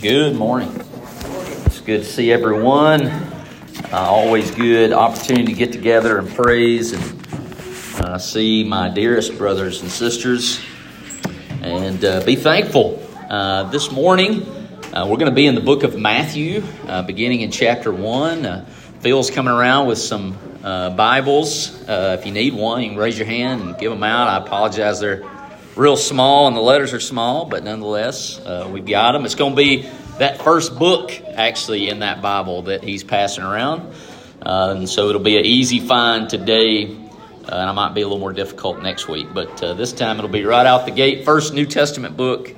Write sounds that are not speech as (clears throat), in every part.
Good morning. It's good to see everyone. Uh, always good opportunity to get together and praise and uh, see my dearest brothers and sisters and uh, be thankful. Uh, this morning, uh, we're going to be in the book of Matthew, uh, beginning in chapter 1. Phil's coming around with some Bibles. if you need one, you can raise your hand and give them out. I apologize, they're real small and the letters are small, but nonetheless, uh, we've got them. It's going to be that first book, actually, in that Bible that he's passing around. Uh, and so it'll be an easy find today, uh, and I might be a little more difficult next week. But uh, this time it'll be right out the gate. First New Testament book,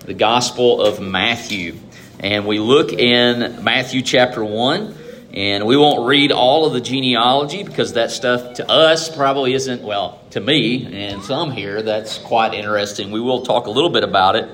the Gospel of Matthew. And we look in Matthew chapter 1. And we won't read all of the genealogy because that stuff to us probably isn't, well, to me and some here, that's quite interesting. We will talk a little bit about it.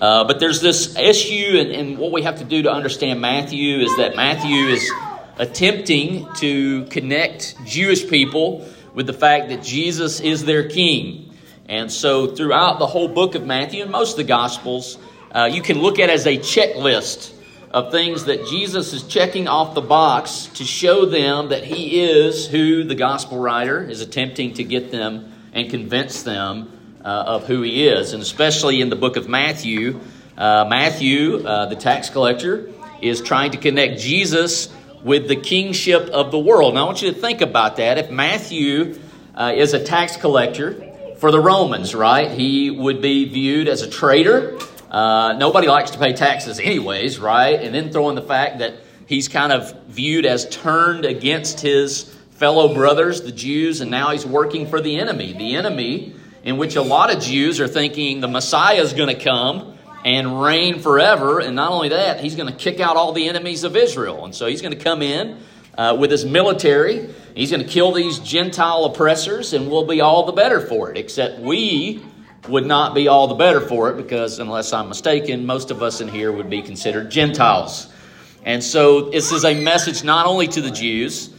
Uh, but there's this issue, and, and what we have to do to understand Matthew is that Matthew is attempting to connect Jewish people with the fact that Jesus is their king. And so, throughout the whole book of Matthew and most of the Gospels, uh, you can look at as a checklist of things that Jesus is checking off the box to show them that he is who the gospel writer is attempting to get them and convince them uh, of who he is. And especially in the book of Matthew, uh, Matthew, uh, the tax collector, is trying to connect Jesus with the kingship of the world. Now, I want you to think about that. If Matthew uh, is a tax collector for the Romans, right, he would be viewed as a traitor. Uh, nobody likes to pay taxes, anyways, right? And then throw in the fact that he's kind of viewed as turned against his fellow brothers, the Jews, and now he's working for the enemy. The enemy, in which a lot of Jews are thinking the Messiah is going to come and reign forever. And not only that, he's going to kick out all the enemies of Israel. And so he's going to come in uh, with his military. He's going to kill these Gentile oppressors, and we'll be all the better for it. Except we would not be all the better for it because, unless I'm mistaken, most of us in here would be considered Gentiles. And so, this is a message not only to the Jews,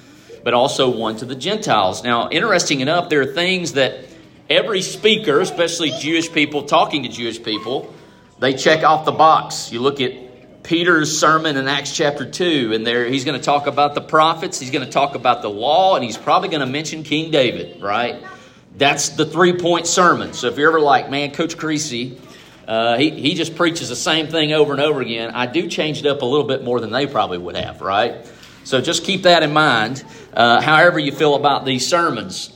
but also one to the Gentiles. Now, interesting enough, there are things that every speaker, especially Jewish people talking to Jewish people, they check off the box. You look at Peter's sermon in Acts chapter 2, and there he's going to talk about the prophets, he's going to talk about the law, and he's probably going to mention King David, right? That's the three point sermon. So if you're ever like, man, Coach Creasy, uh, he, he just preaches the same thing over and over again. I do change it up a little bit more than they probably would have, right? So just keep that in mind, uh, however you feel about these sermons.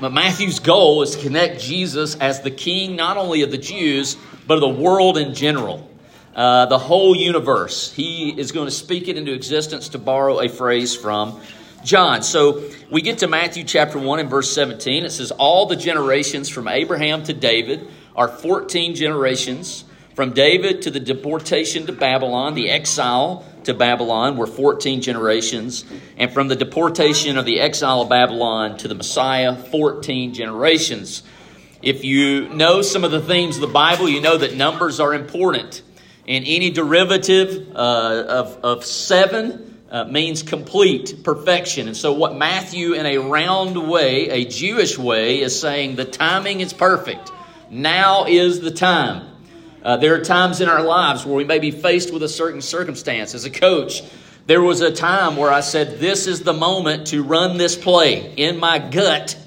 But Matthew's goal is to connect Jesus as the king not only of the Jews, but of the world in general, uh, the whole universe. He is going to speak it into existence, to borrow a phrase from John. So we get to Matthew chapter 1 and verse 17. It says, All the generations from Abraham to David are 14 generations. From David to the deportation to Babylon, the exile to Babylon were 14 generations. And from the deportation of the exile of Babylon to the Messiah, 14 generations. If you know some of the themes of the Bible, you know that numbers are important. And any derivative uh, of, of seven uh, means complete, perfection. And so, what Matthew, in a round way, a Jewish way, is saying the timing is perfect. Now is the time. Uh, there are times in our lives where we may be faced with a certain circumstance. As a coach, there was a time where I said, This is the moment to run this play. In my gut,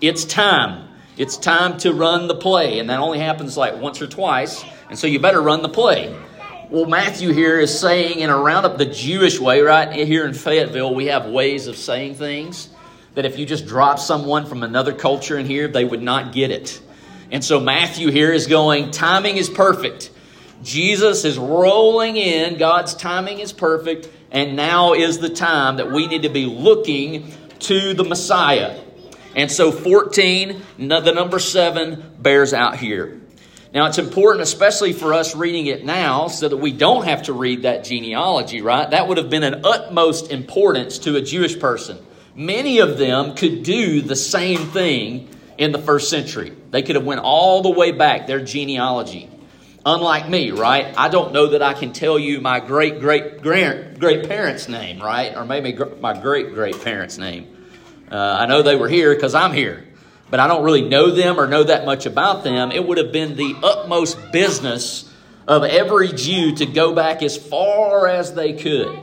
it's time. It's time to run the play. And that only happens like once or twice. And so you better run the play. Well, Matthew here is saying in a roundup the Jewish way, right? Here in Fayetteville, we have ways of saying things that if you just drop someone from another culture in here, they would not get it. And so Matthew here is going, timing is perfect. Jesus is rolling in, God's timing is perfect, and now is the time that we need to be looking to the Messiah. And so 14, the number 7 bears out here. Now, it's important, especially for us reading it now, so that we don't have to read that genealogy, right? That would have been an utmost importance to a Jewish person. Many of them could do the same thing in the first century. They could have went all the way back their genealogy. Unlike me, right? I don't know that I can tell you my great great great great parents' name, right? Or maybe my great great parents' name. Uh, I know they were here because I'm here but I don't really know them or know that much about them, it would have been the utmost business of every Jew to go back as far as they could.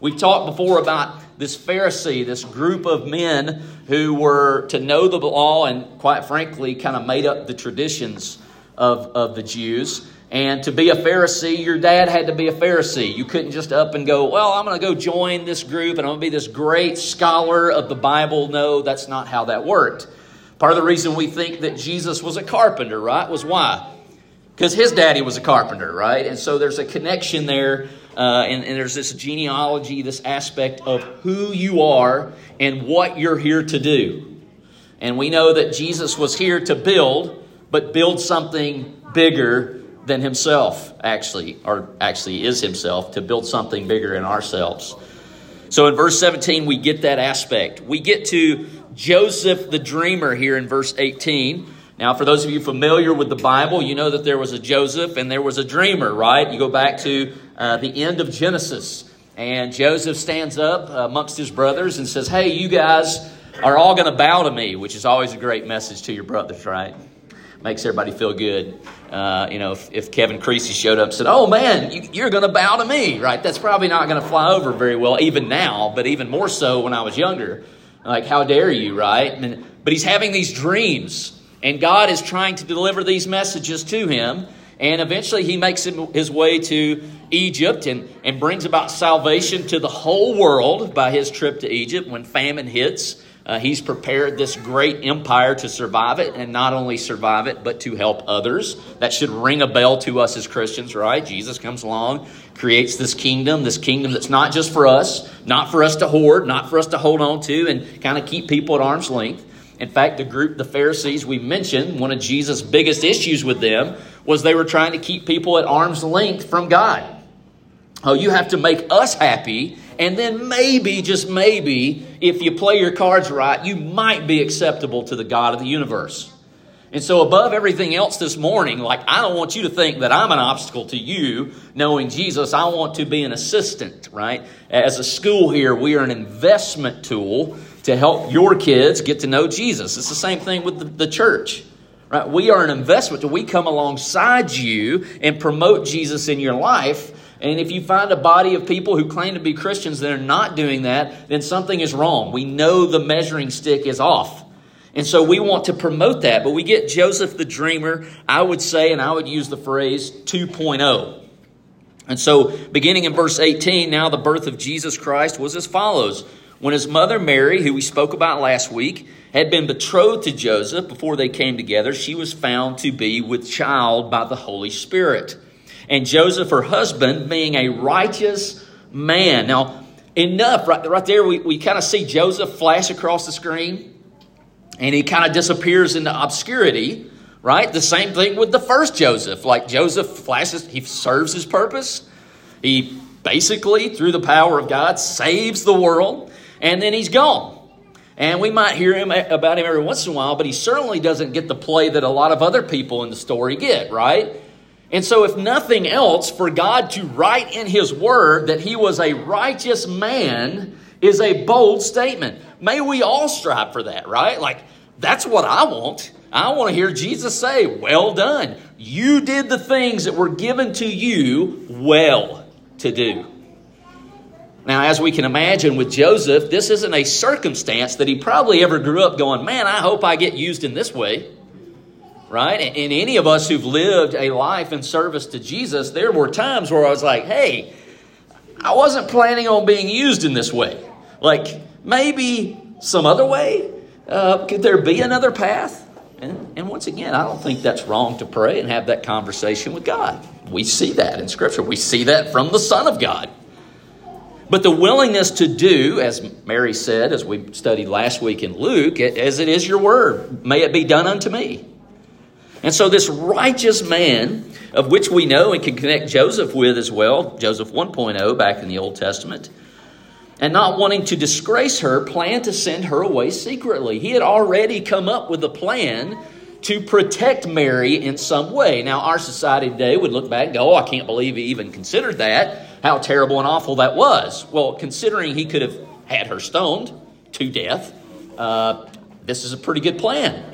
We've talked before about this Pharisee, this group of men who were to know the law and, quite frankly, kind of made up the traditions of, of the Jews. And to be a Pharisee, your dad had to be a Pharisee. You couldn't just up and go, well, I'm going to go join this group and I'm going to be this great scholar of the Bible. No, that's not how that worked. Part of the reason we think that Jesus was a carpenter, right, was why? Because his daddy was a carpenter, right? And so there's a connection there, uh, and, and there's this genealogy, this aspect of who you are and what you're here to do. And we know that Jesus was here to build, but build something bigger than himself, actually, or actually is himself, to build something bigger in ourselves. So in verse 17, we get that aspect. We get to Joseph the dreamer here in verse 18. Now, for those of you familiar with the Bible, you know that there was a Joseph and there was a dreamer, right? You go back to uh, the end of Genesis, and Joseph stands up amongst his brothers and says, Hey, you guys are all going to bow to me, which is always a great message to your brothers, right? makes everybody feel good. Uh, you know, if, if, Kevin Creasy showed up and said, "Oh man, you, are going to bow to me," right? That's probably not going to fly over very well, even now, but even more so when I was younger. Like, how dare you, right? And, but he's having these dreams, and God is trying to deliver these messages to him. And eventually, he makes his way to Egypt and, and brings about salvation to the whole world by his trip to Egypt when famine hits. Uh, he's prepared this great empire to survive it, and not only survive it, but to help others. That should ring a bell to us as Christians, right? Jesus comes along, creates this kingdom, this kingdom that's not just for us, not for us to hoard, not for us to hold on to and kind of keep people at arm's length. In fact, the group, the Pharisees we mentioned, one of Jesus' biggest issues with them was they were trying to keep people at arm's length from God. Oh, you have to make us happy and then maybe, just maybe, if you play your cards right, you might be acceptable to the God of the universe. And so, above everything else this morning, like, I don't want you to think that I'm an obstacle to you knowing Jesus. I want to be an assistant, right? As a school here, we are an investment tool to help your kids get to know Jesus. It's the same thing with the, the church, right? We are an investment. We come alongside you and promote Jesus in your life and if you find a body of people who claim to be Christians that are not doing that, then something is wrong. We know the measuring stick is off. And so we want to promote that. But we get Joseph the dreamer, I would say, and I would use the phrase 2.0. And so, beginning in verse 18, now the birth of Jesus Christ was as follows. When his mother Mary, who we spoke about last week, had been betrothed to Joseph before they came together, she was found to be with child by the Holy Spirit and Joseph, her husband, being a righteous man. Now, enough, right, right there, we, we kind of see Joseph flash across the screen, and he kind of disappears into obscurity, right? The same thing with the first Joseph. Like Joseph flashes, he serves his purpose. He basically, through the power of God, saves the world, and then he's gone. And we might hear him eh, about him every once in a while, but he certainly doesn't get the play that a lot of other people in the story get, right? And so, if nothing else, for God to write in His Word that He was a righteous man is a bold statement. May we all strive for that, right? Like, that's what I want. I want to hear Jesus say, Well done. You did the things that were given to you well to do. Now, as we can imagine with Joseph, this isn't a circumstance that he probably ever grew up going, Man, I hope I get used in this way right? And any of us who've lived a life in service to Jesus, there were times where I was like, hey, I wasn't planning on being used in this way. Like, maybe some other way? Uh, could there be another path? And, and once again, I don't think that's wrong to pray and have that conversation with God. We see that in Scripture, we see that from the Son of God. But the willingness to do, as Mary said, as we studied last week in Luke, as it is your word, may it be done unto me. And so, this righteous man, of which we know and can connect Joseph with as well, Joseph 1.0 back in the Old Testament, and not wanting to disgrace her, planned to send her away secretly. He had already come up with a plan to protect Mary in some way. Now, our society today would look back and go, Oh, I can't believe he even considered that. How terrible and awful that was. Well, considering he could have had her stoned to death, uh, this is a pretty good plan.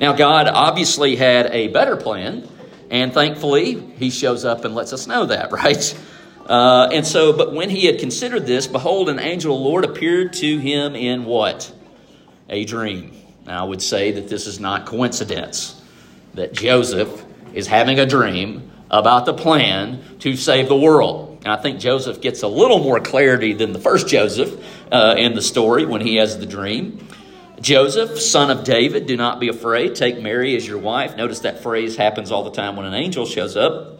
Now, God obviously had a better plan, And thankfully, he shows up and lets us know that, (laughs) right? Uh, and so, but when he had considered this, behold, an angel of the Lord appeared to him in what? A dream. Now, I would say that this is not coincidence, that Joseph is having a dream about the plan to save the world. And I think Joseph gets a little more clarity than the first Joseph uh, in the story when he has the dream. Joseph, son of David, do not be afraid. Take Mary as your wife. Notice that phrase happens all the time when an angel shows up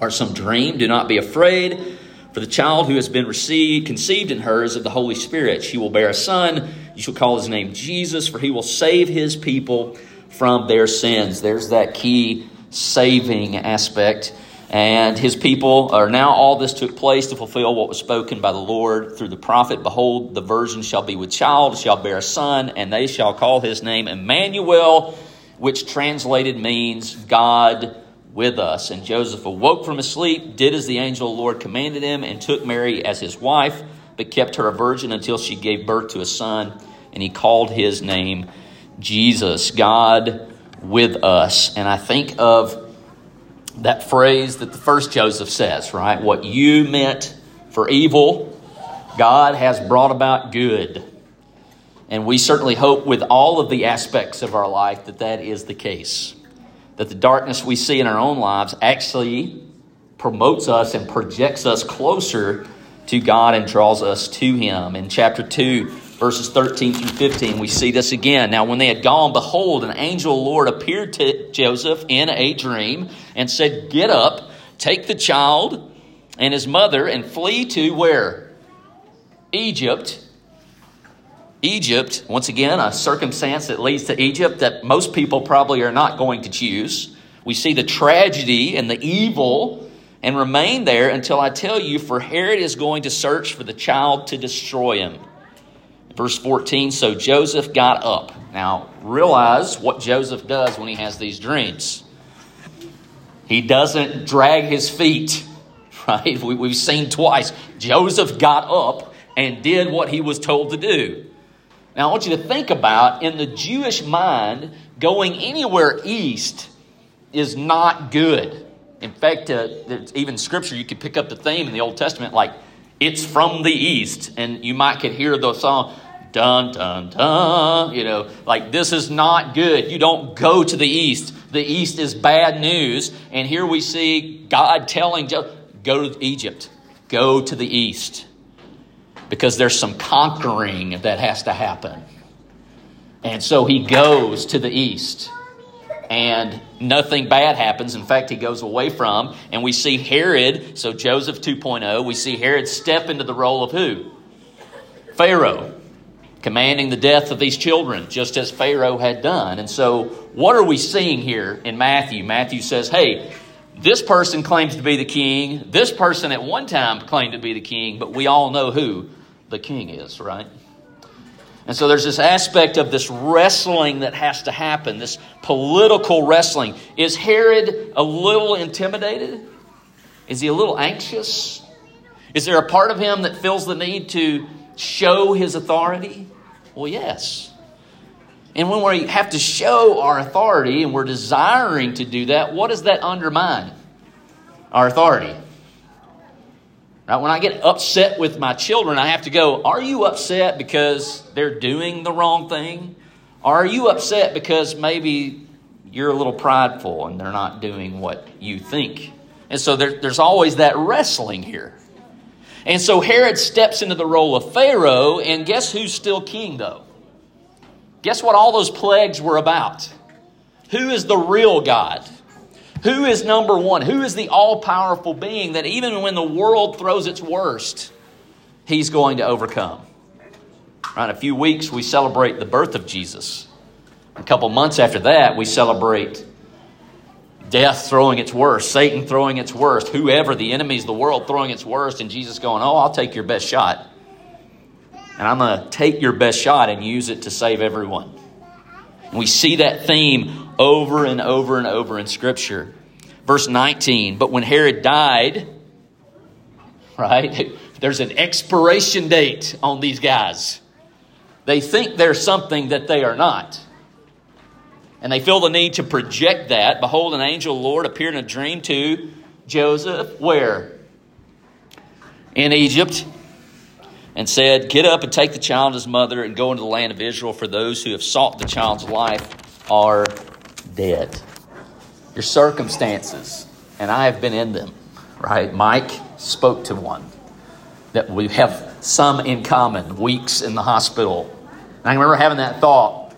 or some dream. Do not be afraid. For the child who has been received, conceived in her is of the Holy Spirit. She will bear a son. You shall call his name Jesus, for he will save his people from their sins. There's that key saving aspect. And his people are now all this took place to fulfill what was spoken by the Lord through the prophet. Behold, the virgin shall be with child, shall bear a son, and they shall call his name Emmanuel, which translated means God with us. And Joseph awoke from his sleep, did as the angel of the Lord commanded him, and took Mary as his wife, but kept her a virgin until she gave birth to a son, and he called his name Jesus, God with us. And I think of that phrase that the first Joseph says, right? What you meant for evil, God has brought about good. And we certainly hope with all of the aspects of our life that that is the case. That the darkness we see in our own lives actually promotes us and projects us closer to God and draws us to Him. In chapter 2, verses 13 through 15, we see this again. Now, when they had gone, behold, an angel of the Lord appeared to Joseph in a dream and said, Get up, take the child and his mother, and flee to where? Egypt. Egypt, once again, a circumstance that leads to Egypt that most people probably are not going to choose. We see the tragedy and the evil and remain there until I tell you, for Herod is going to search for the child to destroy him. Verse 14 So Joseph got up. Now, realize what Joseph does when he has these dreams. He doesn't drag his feet, (laughs) right? We, have seen twice. Joseph got up and did what he was told to do. Now, I want you to think about in the Jewish mind, going anywhere east is not good. In fact, uh, even scripture, you could pick up the theme in the Old Testament, like, it's from the east. And you might could hear the song, dun, dun, dun. You know, like this is not good. You don't go to the east. The east is bad news. And here we see God telling go to Egypt, go to the east. Because there's some conquering that has to happen. And so he goes to the east. And nothing bad happens. In fact, he goes away from. And we see Herod, so Joseph 2.0, we see Herod step into the role of who? Pharaoh commanding the death of these children, just as Pharaoh had done. And so, what are we seeing here in Matthew? Matthew says, hey, this person claims to be the king. This person at one time claimed to be the king, but we all know who the king is, right? And so there's this aspect of this wrestling that has to happen, this political wrestling. Is Herod a little intimidated? Is he a little anxious? Is there a part of him that feels the need to show his authority? Well, yes. And when we have to show our authority and we're desiring to do that, what does that undermine? Our authority. Right? When I get upset with my children, I have to go, Are you upset because they're doing the wrong thing? Or are you upset because maybe you're a little prideful and they're not doing what you think? And so there, there's always that wrestling here. And so Herod steps into the role of Pharaoh, and guess who's still king, though? Guess what all those plagues were about? Who is the real God? Who is number one? Who is the all powerful being that even when the world throws its worst, he's going to overcome? Right, in a few weeks, we celebrate the birth of Jesus. A couple months after that, we celebrate death throwing its worst, Satan throwing its worst, whoever, the enemies the world throwing its worst, and Jesus going, Oh, I'll take your best shot. And I'm going to take your best shot and use it to save everyone. And we see that theme over and over and over in Scripture. Verse 19, but when Herod died, right, (laughs) there's an expiration date on these guys. They think they're something that they are not. And they feel the need to project that. Behold, an angel of the Lord appeared in a dream to Joseph. Where? In Egypt. And said, Get up and take the child and his mother and go into the land of Israel, for those who have sought the child's life are dead. Your circumstances, and I have been in them, right? Mike spoke to one that we have some in common, weeks in the hospital. And I remember having that thought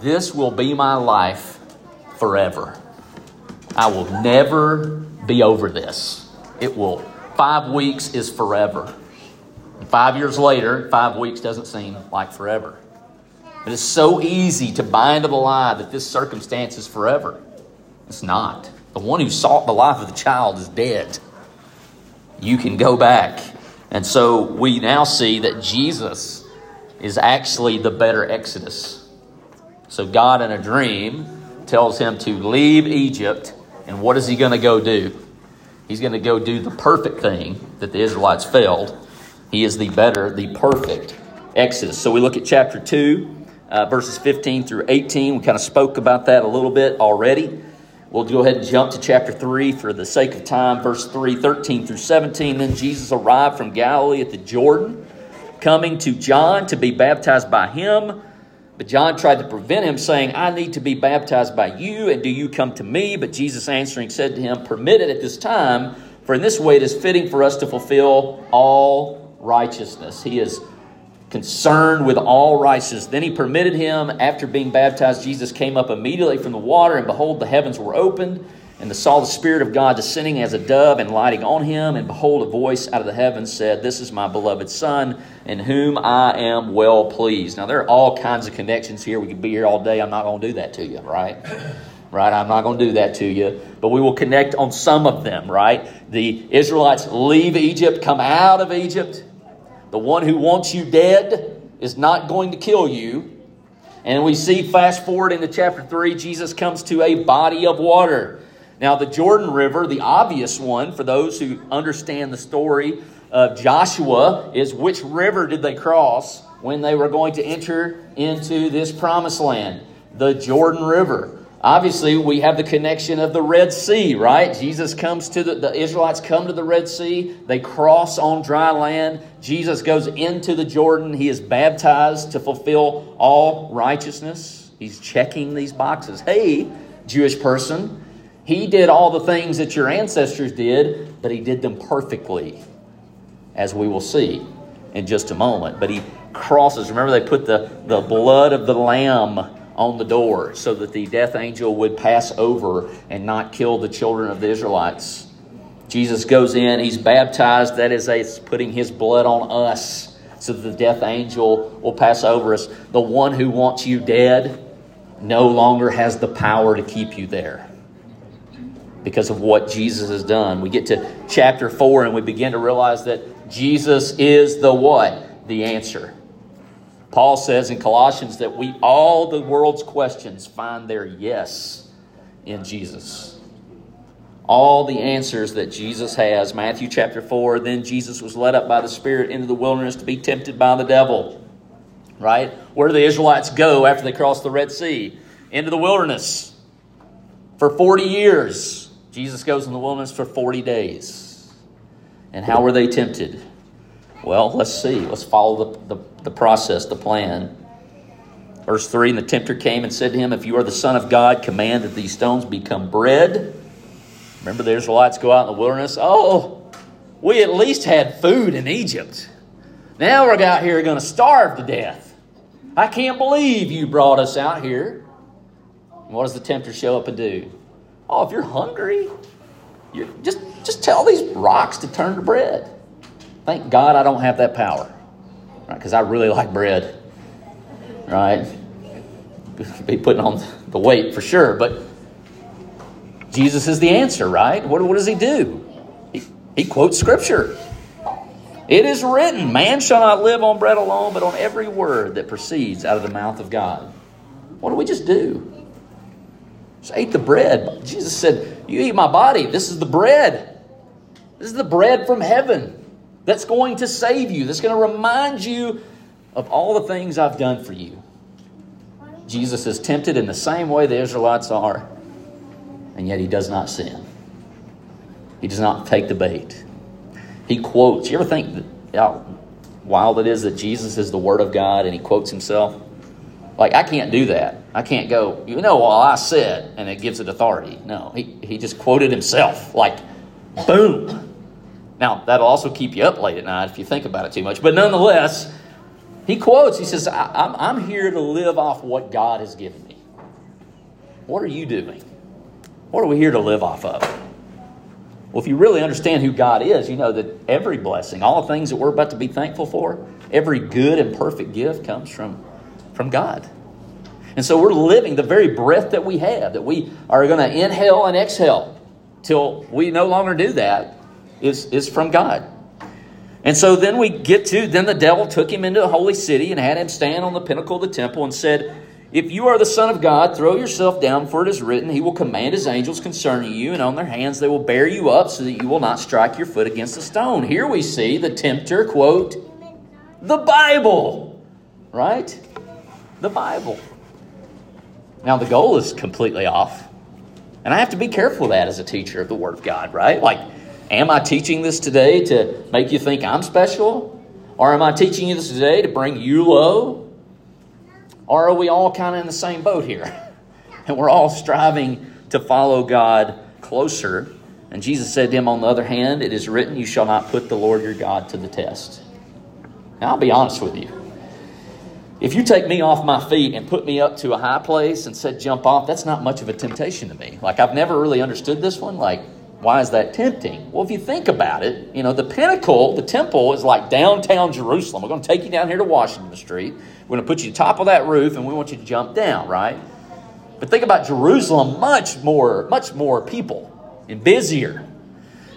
this will be my life forever. I will never be over this. It will, five weeks is forever. Five years later, five weeks doesn't seem like forever. But It is so easy to buy into the lie that this circumstance is forever. It's not. The one who sought the life of the child is dead. You can go back. And so we now see that Jesus is actually the better Exodus. So God, in a dream, tells him to leave Egypt. And what is he going to go do? He's going to go do the perfect thing that the Israelites failed. He is the better, the perfect Exodus. So we look at chapter 2, uh, verses 15 through 18. We kind of spoke about that a little bit already. We'll go ahead and jump to chapter 3 for the sake of time. Verse 3, 13 through 17. Then Jesus arrived from Galilee at the Jordan, coming to John to be baptized by him. But John tried to prevent him, saying, I need to be baptized by you, and do you come to me? But Jesus answering said to him, Permit it at this time, for in this way it is fitting for us to fulfill all righteousness. He is concerned with all righteousness. Then he permitted him, after being baptized, Jesus came up immediately from the water, and behold, the heavens were opened, and saw the Spirit of God descending as a dove and lighting on him. And behold, a voice out of the heavens said, This is my beloved Son, in whom I am well pleased. Now, there are all kinds of connections here. We could be here all day. I'm not going to do that to you, right? (clears throat) Right? I'm not going to do that to you. But we will connect on some of them, right? The Israelites leave Egypt, come out of Egypt the one who wants you dead is not going to kill you. And we see, fast forward into chapter 3, Jesus comes to a body of water. Now, the Jordan River, the obvious one for those who understand the story of Joshua, is which river did they cross when they were going to enter into this promised land? The Jordan River. Obviously, we have the connection of the Red Sea, right? Jesus comes to the, the Israelites come to the Red Sea. They cross on dry land. Jesus goes into the Jordan. He is baptized to fulfill all righteousness. He's checking these boxes. Hey, Jewish person, he did all the things that your ancestors did, but he did them perfectly, as we will see in just a moment. But he crosses. Remember, they put the, the blood of the lamb on the door so that the death angel would pass over and not kill the children of the Israelites. Jesus goes in, he's baptized. That is, a, putting his blood on us so that the death angel will pass over us. The one who wants you dead no longer has the power to keep you there because of what Jesus has done. We get to chapter 4 and we begin to realize that Jesus is the what? The answer. Paul says in Colossians that we all the world's questions find their yes in Jesus. All the answers that Jesus has. Matthew chapter 4, then Jesus was led up by the Spirit into the wilderness to be tempted by the devil. Right? Where do the Israelites go after they cross the Red Sea? Into the wilderness. For 40 years. Jesus goes in the wilderness for 40 days. And how were they tempted? Well, let's see. Let's follow the, the, the, process, the plan. Verse 3 And the tempter came and said to him, If you are the Son of God, command that these stones become bread. Remember, the Israelites go out in the wilderness. Oh, we at least had food in Egypt. Now we're out here going to starve to death. I can't believe you brought us out here. And what does the tempter show up and do? Oh, if you're hungry, you just, just tell these rocks to turn to bread. Thank God I don't have that power, right? Because I really like bread, right? Be putting on the weight for sure, but Jesus is the answer, right? What, what does he do? He, he quotes scripture. It is written, Man shall not live on bread alone, but on every word that proceeds out of the mouth of God. What do we just do? Just ate the bread. Jesus said, You eat my body. This is the bread. This is the bread from heaven that's going to save you, that's going to remind you of all the things I've done for you. Jesus is tempted in the same way the Israelites are, and yet he does not sin. He does not take the bait. He quotes. You ever think how wild it is that Jesus is the Word of God and he quotes himself? Like, I can't do that. I can't go, you know, well, I said, and it gives it authority. No, he, he just quoted himself. Like, boom. Now, that'll also keep you up late at night if you think about it too much. But nonetheless, he quotes, he says, I'm, I'm here to live off what God has given me. What are you doing? What are we here to live off of? Well, if you really understand who God is, you know that every blessing, all the things that we're about to be thankful for, every good and perfect gift comes from, from God. And so we're living the very breath that we have, that we are going to inhale and exhale till we no longer do that, is, is from God. And so then we get to, then the devil took him into the holy city and had him stand on the pinnacle of the temple and said, If you are the Son of God, throw yourself down, for it is written, He will command His angels concerning you, and on their hands they will bear you up so that you will not strike your foot against a stone. Here we see the tempter quote, the Bible, right? The Bible. Now the goal is completely off. And I have to be careful of that as a teacher of the Word of God, right? Like, Am I teaching this today to make you think I'm special? Or am I teaching you this today to bring you low? Or are we all kind of in the same boat here? (laughs) And we're all striving to follow God closer. And Jesus said to him, on the other hand, it is written, You shall not put the Lord your God to the test. Now, I'll be honest with you. If you take me off my feet and put me up to a high place and said jump off, that's not much of a temptation to me. Like, I've never really understood this one. Like, why is that tempting? Well, if you think about it, you know, the pinnacle, the temple is like downtown Jerusalem. We're going to take you down here to Washington Street. We're going to put you top of that roof and we want you to jump down, right? But think about Jerusalem, much more, much more people and busier.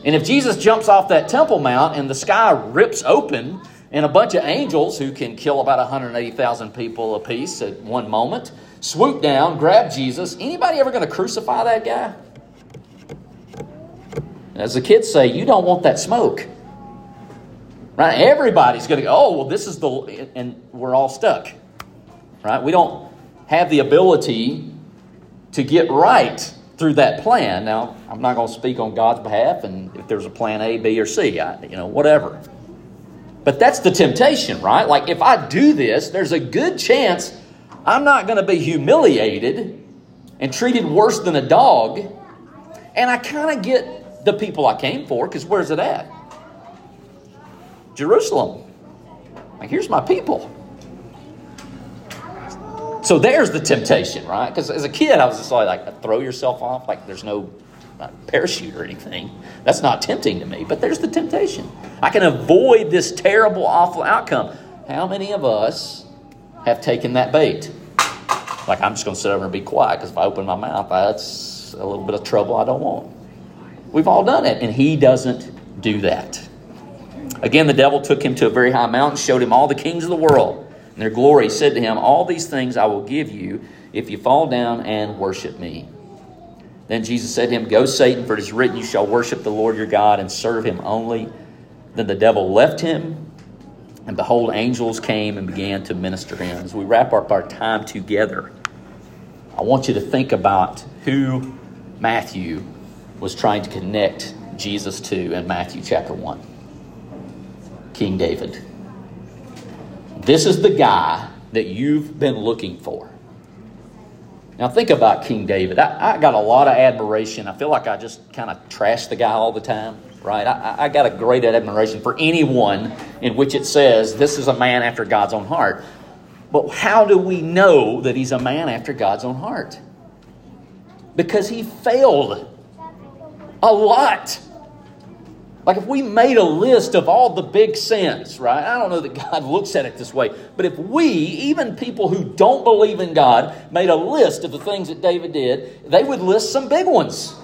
And if Jesus jumps off that Temple Mount and the sky rips open and a bunch of angels who can kill about 180,000 people apiece at one moment swoop down, grab Jesus, anybody ever going to crucify that guy? As the kids say, you don't want that smoke. Right? Everybody's going to go, oh, well, this is the, and we're all stuck. Right? We don't have the ability to get right through that plan. Now, I'm not going to speak on God's behalf, and if there's a plan A, B, or C, I, you know, whatever. But that's the temptation, right? Like, if I do this, there's a good chance I'm not going to be humiliated and treated worse than a dog. And I kind of get the people I came for, because where's it at? Jerusalem. Like, here's my people. So there's the temptation, right? Because as a kid, I was just like, like, throw yourself off, like there's no parachute or anything. That's not tempting to me, but there's the temptation. I can avoid this terrible, awful outcome. How many of us have taken that bait? Like, I'm just going to sit over and be quiet because if I open my mouth, that's a little bit of trouble I don't want. We've all done it, and he doesn't do that. Again, the devil took him to a very high mountain, showed him all the kings of the world and their glory, said to him, All these things I will give you if you fall down and worship me. Then Jesus said to him, Go, Satan, for it is written, You shall worship the Lord your God and serve him only. Then the devil left him, and behold, angels came and began to minister him. As we wrap up our time together, I want you to think about who Matthew was trying to connect Jesus to in Matthew chapter 1 King David. This is the guy that you've been looking for. Now, think about King David. I, I got a lot of admiration. I feel like I just kind of trash the guy all the time, right? I, I got a great admiration for anyone in which it says this is a man after God's own heart. But how do we know that he's a man after God's own heart? Because he failed a lot. Like if we made a list of all the big sins, right? I don't know that God (laughs) looks at it this way, but if we, even people who don't believe in God, made a list of the things that David did, they would list some big ones.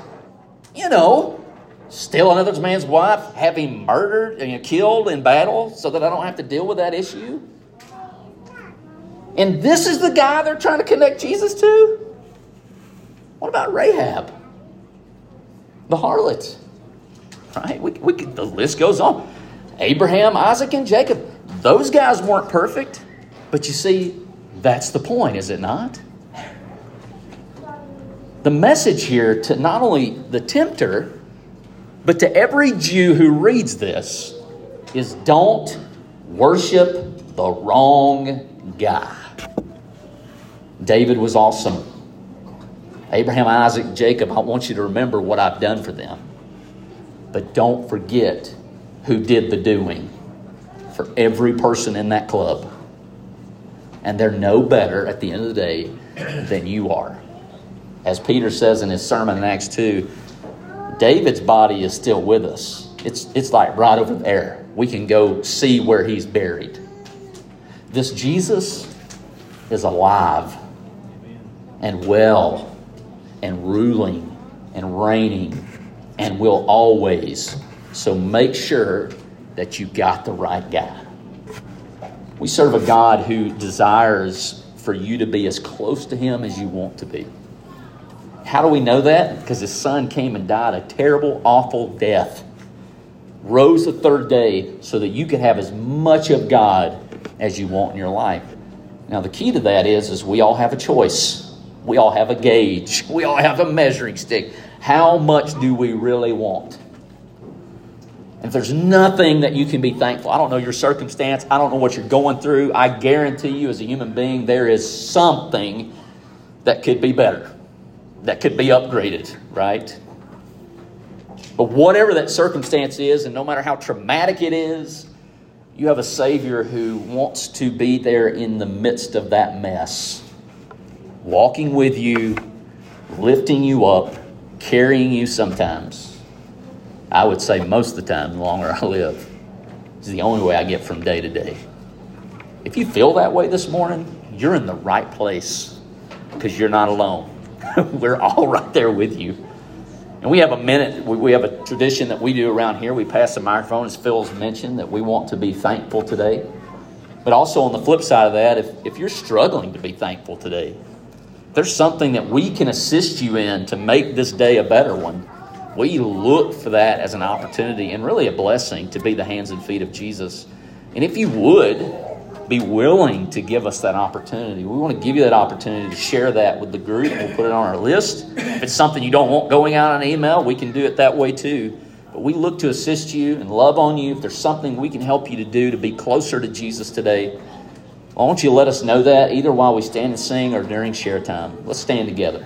You know, steal another man's wife, have him murdered and killed in battle so that I don't have to deal with that issue. And this is the guy they're trying to connect Jesus to? What about Rahab? The harlot. Right? We, we, the list goes on. Abraham, Isaac, and Jacob. Those guys weren't perfect. But you see, that's the point, is it not? the message here to not only the tempter, but to every Jew who reads this is don't worship the wrong guy. David was awesome. Abraham, Isaac, Jacob, I want you to remember what I've done for them. But don't forget who did the doing for every person in that club. And they're no better at the end of the day than you are. As Peter says in his sermon in Acts 2, David's body is still with us. It's, it's like right over there. We can go see where he's buried. This Jesus is alive and well and ruling and reigning and will always. So make sure that you got the right guy. We serve a God who desires for you to be as close to Him as you want to be. How do we know that? Because His Son came and died a terrible, awful death, rose the third day so that you could have as much of God as you want in your life. Now, the key to that is, is we all have a choice. We all have a gauge. We all have a measuring stick. How much do we really want? If there's nothing that you can be thankful, I don't know your circumstance, I don't know what you're going through. I guarantee you, as a human being, there is something that could be better, that could be upgraded, right? But whatever that circumstance is, and no matter how traumatic it is, you have a Savior who wants to be there in the midst of that mess walking with you, lifting you up, carrying you sometimes. I would say most of the time, the longer (laughs) I live, is the only way I get from day to day. If you feel that way this morning, you're in the right place because you're not alone. (laughs) We're all right there with you. And we have a minute, we have a tradition that we do around here. We pass the microphone, as Phil's mentioned, that we want to be thankful today. But also on the flip side of that, if, if you're struggling to be thankful today, there's something that we can assist you in to make this day a better one, we look for that as an opportunity and really a blessing to be the hands and feet of Jesus. And if you would be willing to give us that opportunity, we want to give you that opportunity to share that with the group. We'll put it on our list. If it's something you don't want going out on email, we can do it that way too. But we look to assist you and love on you. If there's something we can help you to do to be closer to Jesus today, why don't you let us know that either while we stand and sing or during share time? Let's stand together.